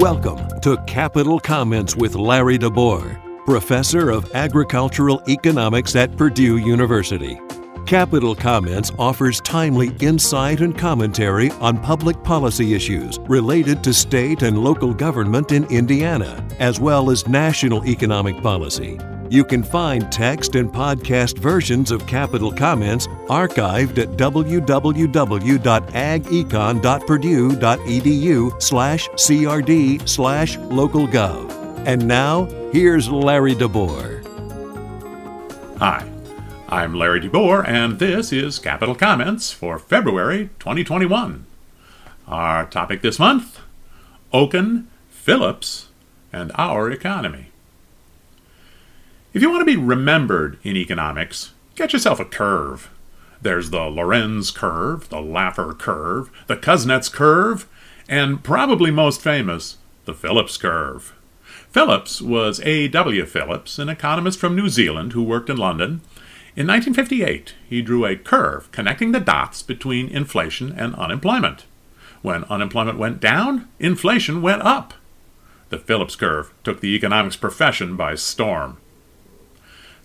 Welcome to Capital Comments with Larry DeBoer, Professor of Agricultural Economics at Purdue University. Capital Comments offers timely insight and commentary on public policy issues related to state and local government in Indiana, as well as national economic policy. You can find text and podcast versions of Capital Comments archived at www.agecon.purdue.edu slash crd slash localgov. And now, here's Larry DeBoer. Hi, I'm Larry DeBoer, and this is Capital Comments for February 2021. Our topic this month Okun, Phillips, and our economy. If you want to be remembered in economics, get yourself a curve. There's the Lorenz curve, the Laffer curve, the Kuznets curve, and probably most famous, the Phillips curve. Phillips was A.W. Phillips, an economist from New Zealand who worked in London. In 1958, he drew a curve connecting the dots between inflation and unemployment. When unemployment went down, inflation went up. The Phillips curve took the economics profession by storm.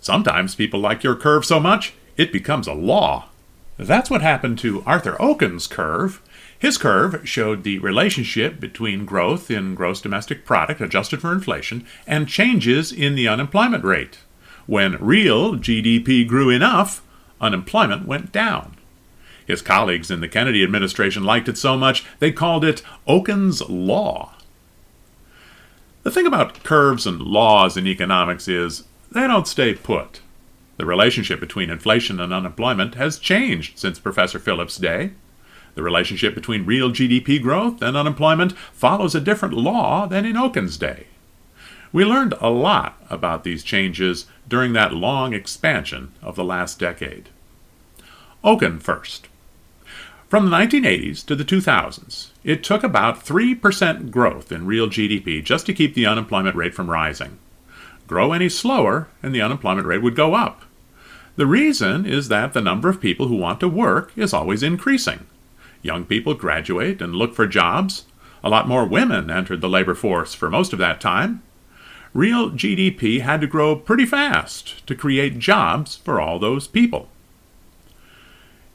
Sometimes people like your curve so much, it becomes a law. That's what happened to Arthur Okun's curve. His curve showed the relationship between growth in gross domestic product adjusted for inflation and changes in the unemployment rate. When real GDP grew enough, unemployment went down. His colleagues in the Kennedy administration liked it so much they called it Okun's Law. The thing about curves and laws in economics is they don't stay put. The relationship between inflation and unemployment has changed since Professor Phillips' day. The relationship between real GDP growth and unemployment follows a different law than in Okun's day. We learned a lot about these changes during that long expansion of the last decade. Okun first. From the 1980s to the 2000s, it took about 3% growth in real GDP just to keep the unemployment rate from rising grow any slower and the unemployment rate would go up. The reason is that the number of people who want to work is always increasing. Young people graduate and look for jobs. A lot more women entered the labor force for most of that time. Real GDP had to grow pretty fast to create jobs for all those people.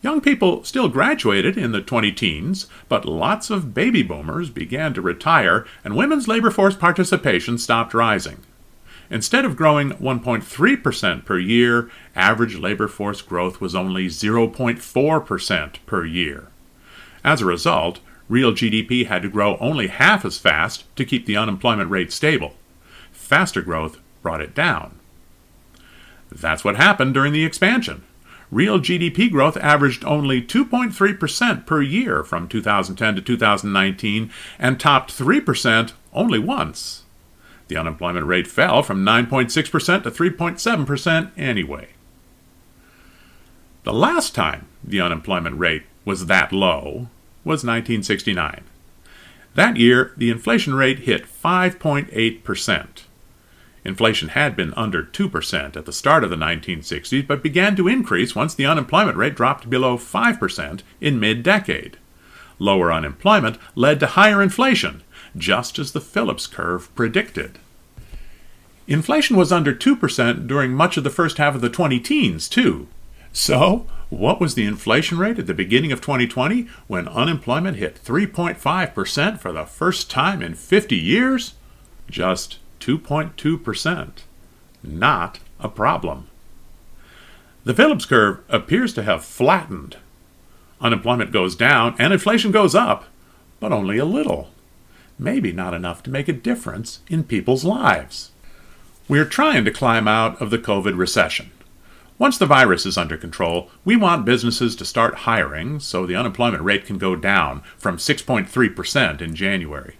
Young people still graduated in the 20 teens, but lots of baby boomers began to retire and women's labor force participation stopped rising. Instead of growing 1.3% per year, average labor force growth was only 0.4% per year. As a result, real GDP had to grow only half as fast to keep the unemployment rate stable. Faster growth brought it down. That's what happened during the expansion. Real GDP growth averaged only 2.3% per year from 2010 to 2019 and topped 3% only once. The unemployment rate fell from 9.6% to 3.7% anyway. The last time the unemployment rate was that low was 1969. That year, the inflation rate hit 5.8%. Inflation had been under 2% at the start of the 1960s, but began to increase once the unemployment rate dropped below 5% in mid decade. Lower unemployment led to higher inflation, just as the Phillips curve predicted. Inflation was under 2% during much of the first half of the 20 teens, too. So, what was the inflation rate at the beginning of 2020 when unemployment hit 3.5% for the first time in 50 years? Just 2.2%. Not a problem. The Phillips curve appears to have flattened. Unemployment goes down and inflation goes up, but only a little. Maybe not enough to make a difference in people's lives. We are trying to climb out of the COVID recession. Once the virus is under control, we want businesses to start hiring so the unemployment rate can go down from 6.3% in January.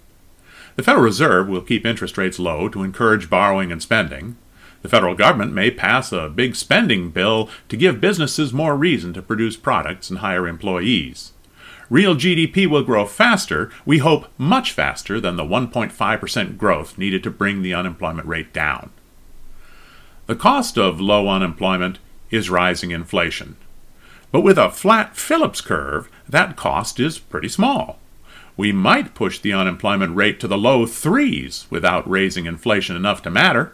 The Federal Reserve will keep interest rates low to encourage borrowing and spending. The federal government may pass a big spending bill to give businesses more reason to produce products and hire employees. Real GDP will grow faster, we hope much faster than the 1.5% growth needed to bring the unemployment rate down. The cost of low unemployment is rising inflation. But with a flat Phillips curve, that cost is pretty small. We might push the unemployment rate to the low threes without raising inflation enough to matter.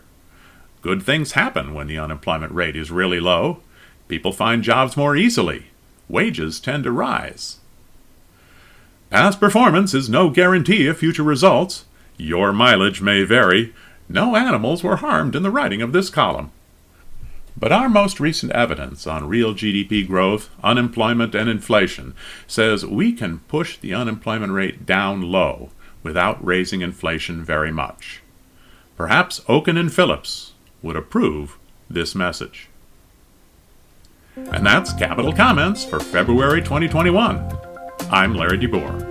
Good things happen when the unemployment rate is really low. People find jobs more easily. Wages tend to rise. Past performance is no guarantee of future results. Your mileage may vary. No animals were harmed in the writing of this column. But our most recent evidence on real GDP growth, unemployment, and inflation says we can push the unemployment rate down low without raising inflation very much. Perhaps Okun and Phillips would approve this message. And that's Capital Comments for February 2021. I'm Larry DeBoer.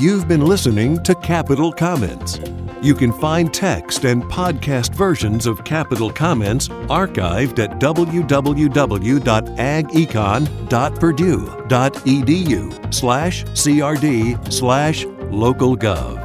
You've been listening to Capital Comments. You can find text and podcast versions of Capital Comments archived at www.agecon.purdue.edu slash crd slash localgov.